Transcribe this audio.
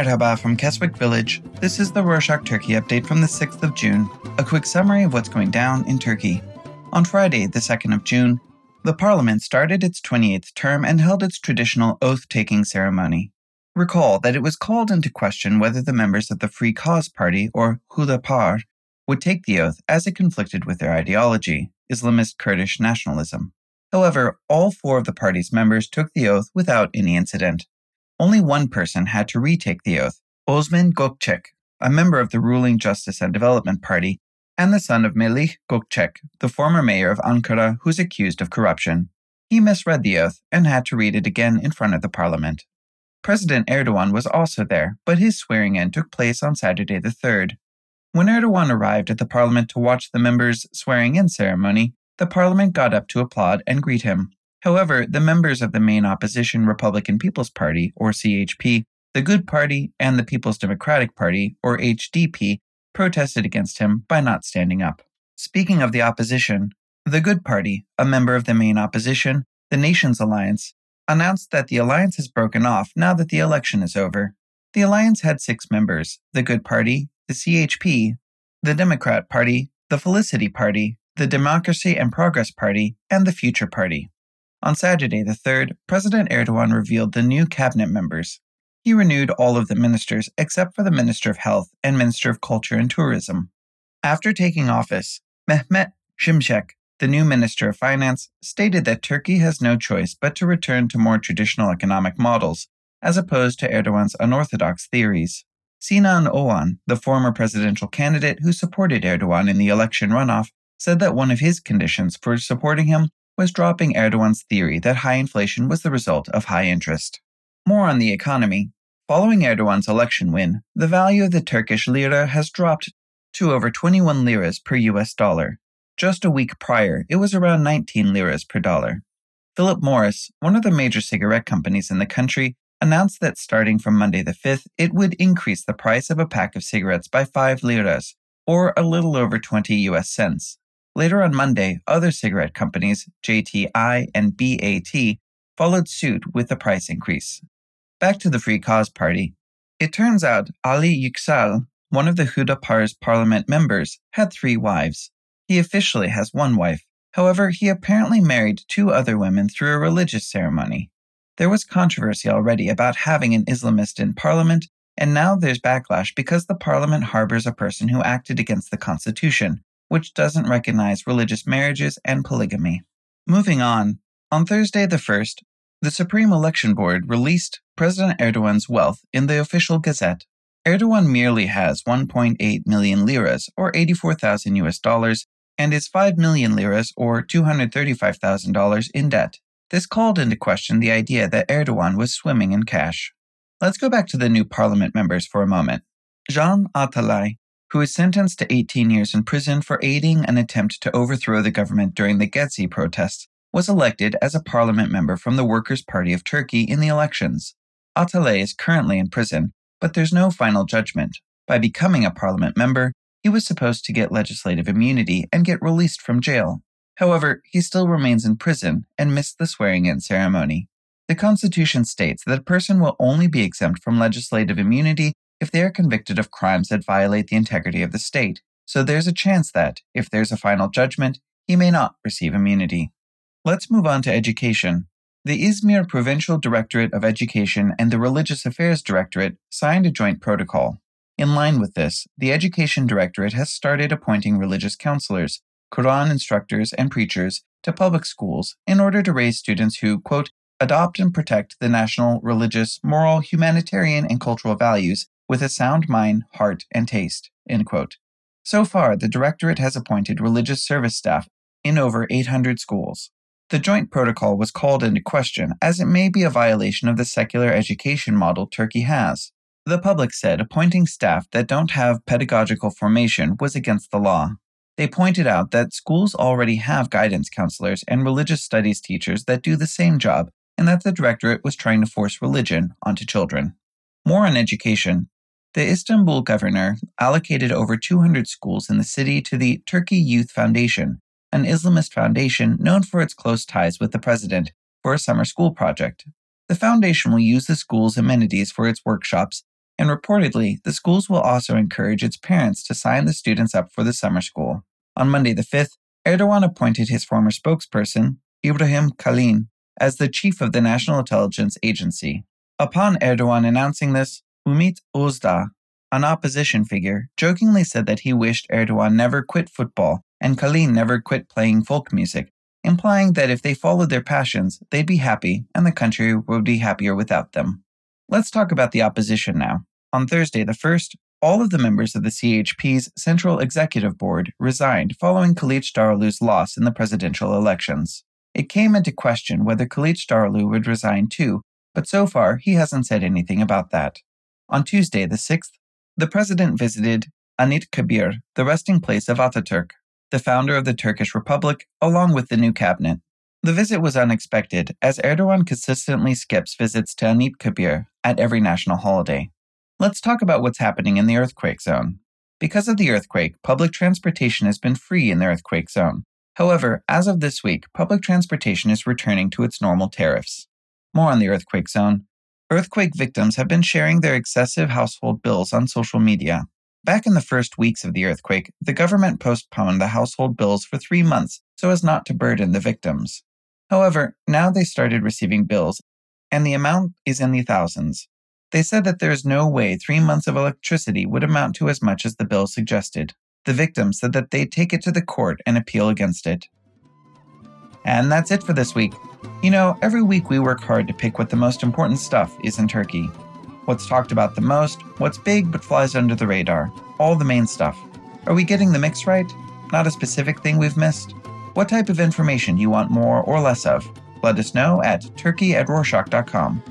Merhaba from Keswick Village. This is the Rorshok Turkey update from the 6th of June, a quick summary of what's going down in Turkey. On Friday, the 2nd of June, the parliament started its 28th term and held its traditional oath taking ceremony. Recall that it was called into question whether the members of the Free Cause Party, or Hudapar, would take the oath as it conflicted with their ideology, Islamist Kurdish nationalism. However, all four of the party's members took the oath without any incident. Only one person had to retake the oath Osman Gökçek, a member of the ruling Justice and Development Party, and the son of Melih Gökçek, the former mayor of Ankara who's accused of corruption. He misread the oath and had to read it again in front of the parliament. President Erdogan was also there, but his swearing in took place on Saturday the 3rd. When Erdogan arrived at the parliament to watch the members' swearing in ceremony, the parliament got up to applaud and greet him. However, the members of the main opposition Republican People's Party, or CHP, the Good Party, and the People's Democratic Party, or HDP, protested against him by not standing up. Speaking of the opposition, the Good Party, a member of the main opposition, the Nations Alliance, announced that the alliance has broken off now that the election is over. The alliance had six members the Good Party, the CHP, the Democrat Party, the Felicity Party, the Democracy and Progress Party, and the Future Party. On Saturday, the 3rd, President Erdogan revealed the new cabinet members. He renewed all of the ministers except for the Minister of Health and Minister of Culture and Tourism. After taking office, Mehmet Şimşek, the new Minister of Finance, stated that Turkey has no choice but to return to more traditional economic models, as opposed to Erdogan's unorthodox theories. Sinan Oğan, the former presidential candidate who supported Erdogan in the election runoff, said that one of his conditions for supporting him was dropping Erdogan's theory that high inflation was the result of high interest. More on the economy. Following Erdogan's election win, the value of the Turkish lira has dropped to over 21 liras per US dollar. Just a week prior, it was around 19 liras per dollar. Philip Morris, one of the major cigarette companies in the country, announced that starting from Monday the 5th, it would increase the price of a pack of cigarettes by 5 liras, or a little over 20 US cents. Later on Monday, other cigarette companies, JTI and BAT, followed suit with the price increase. Back to the Free Cause Party. It turns out Ali Yüksel, one of the Hudapar's parliament members, had three wives. He officially has one wife. However, he apparently married two other women through a religious ceremony. There was controversy already about having an Islamist in parliament, and now there's backlash because the parliament harbors a person who acted against the constitution, which doesn't recognize religious marriages and polygamy. Moving on, on Thursday the 1st, the Supreme Election Board released President Erdogan's wealth in the official gazette. Erdogan merely has 1.8 million liras, or 84,000 US dollars, and is 5 million liras, or $235,000, in debt. This called into question the idea that Erdogan was swimming in cash. Let's go back to the new parliament members for a moment. Can Atalay, who was sentenced to 18 years in prison for aiding an attempt to overthrow the government during the Gezi protests, was elected as a parliament member from the Workers' Party of Turkey in the elections. Atalay is currently in prison, but there's no final judgment. By becoming a parliament member, he was supposed to get legislative immunity and get released from jail. However, he still remains in prison and missed the swearing in ceremony. The Constitution states that a person will only be exempt from legislative immunity if they are convicted of crimes that violate the integrity of the state, so there's a chance that, if there's a final judgment, he may not receive immunity. Let's move on to education. The Izmir Provincial Directorate of Education and the Religious Affairs Directorate signed a joint protocol. In line with this, the Education Directorate has started appointing religious counselors, Quran instructors, and preachers to public schools in order to raise students who, quote, adopt and protect the national, religious, moral, humanitarian, and cultural values with a sound mind, heart, and taste. So far, the Directorate has appointed religious service staff in over 800 schools. The joint protocol was called into question as it may be a violation of the secular education model Turkey has. The public said appointing staff that don't have pedagogical formation was against the law. They pointed out that schools already have guidance counselors and religious studies teachers that do the same job, and that the directorate was trying to force religion onto children. More on education. The Istanbul governor allocated over 200 schools in the city to the Turkey Youth Foundation, an Islamist foundation known for its close ties with the president, for a summer school project. The foundation will use the school's amenities for its workshops and reportedly, the schools will also encourage its parents to sign the students up for the summer school. On Monday the 5th, Erdogan appointed his former spokesperson, Ibrahim Kalin, as the chief of the National Intelligence Agency. Upon Erdogan announcing this, Umit Özdağ, an opposition figure, jokingly said that he wished Erdogan never quit football and Kalin never quit playing folk music, implying that if they followed their passions, they'd be happy and the country would be happier without them. Let's talk about the opposition now. On Thursday the 1st, all of the members of the CHP's Central Executive Board resigned following Kılıçdaroğlu's loss in the presidential elections. It came into question whether Kılıçdaroğlu would resign too, but so far he hasn't said anything about that. On Tuesday the 6th, the president visited Anıtkabir, the resting place of Ataturk, the founder of the Turkish Republic, along with the new cabinet. The visit was unexpected, as Erdogan consistently skips visits to Anıtkabir at every national holiday. Let's talk about what's happening in the earthquake zone. Because of the earthquake, public transportation has been free in the earthquake zone. However, as of this week, public transportation is returning to its normal tariffs. More on the earthquake zone. Earthquake victims have been sharing their excessive household bills on social media. Back in the first weeks of the earthquake, the government postponed the household bills for three months so as not to burden the victims. However, now they started receiving bills, and the amount is in the thousands. They said that there is no way three months of electricity would amount to as much as the bill suggested. The victims said that they'd take it to the court and appeal against it. And that's it for this week. You know, every week we work hard to pick what the most important stuff is in Turkey what's talked about the most, what's big but flies under the radar, all the main stuff. Are we getting the mix right? Not a specific thing we've missed? What type of information you want more or less of? Let us know at turkey at kalın.